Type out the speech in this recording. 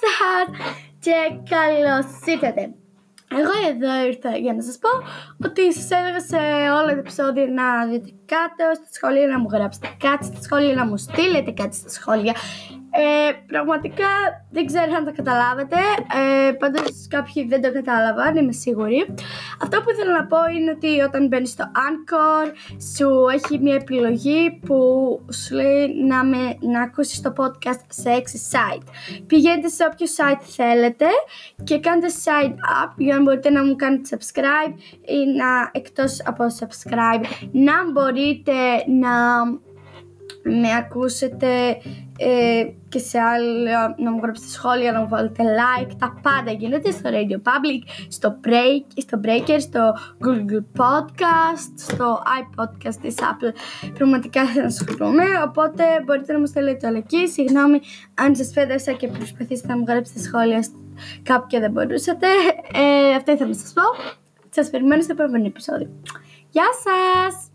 σας και καλώς ήρθατε. Εγώ εδώ ήρθα για να σας πω ότι σας έλεγα σε όλα τα επεισόδια να δείτε κάτω στα σχόλια, να μου γράψετε κάτι στα σχόλια, να μου στείλετε κάτι στα σχόλια ε, πραγματικά δεν ξέρω αν το καταλάβατε. Ε, Πάντως κάποιοι δεν το κατάλαβαν, είμαι σίγουρη. Αυτό που ήθελα να πω είναι ότι όταν μπαίνεις στο Anchor, σου έχει μια επιλογή που σου λέει να, με, να ακούσεις το podcast σε 6 site. Πηγαίνετε σε όποιο site θέλετε και κάντε sign up για να μπορείτε να μου κάνετε subscribe ή να εκτός από subscribe να μπορείτε να με ακούσετε ε, και σε άλλα να μου γράψετε σχόλια, να μου βάλετε like, τα πάντα γίνεται στο Radio Public, στο, Break, στο Breaker, στο Google Podcast, στο iPodcast της Apple. Πραγματικά θα σας χρειάζομαι, οπότε μπορείτε να μου στείλετε όλα εκεί. Συγγνώμη αν σας φέδασα και προσπαθήσετε να μου γράψετε σχόλια κάπου και δεν μπορούσατε. Ε, αυτό ήθελα να σας πω. Σας περιμένω στο επόμενο επεισόδιο. Γεια σας!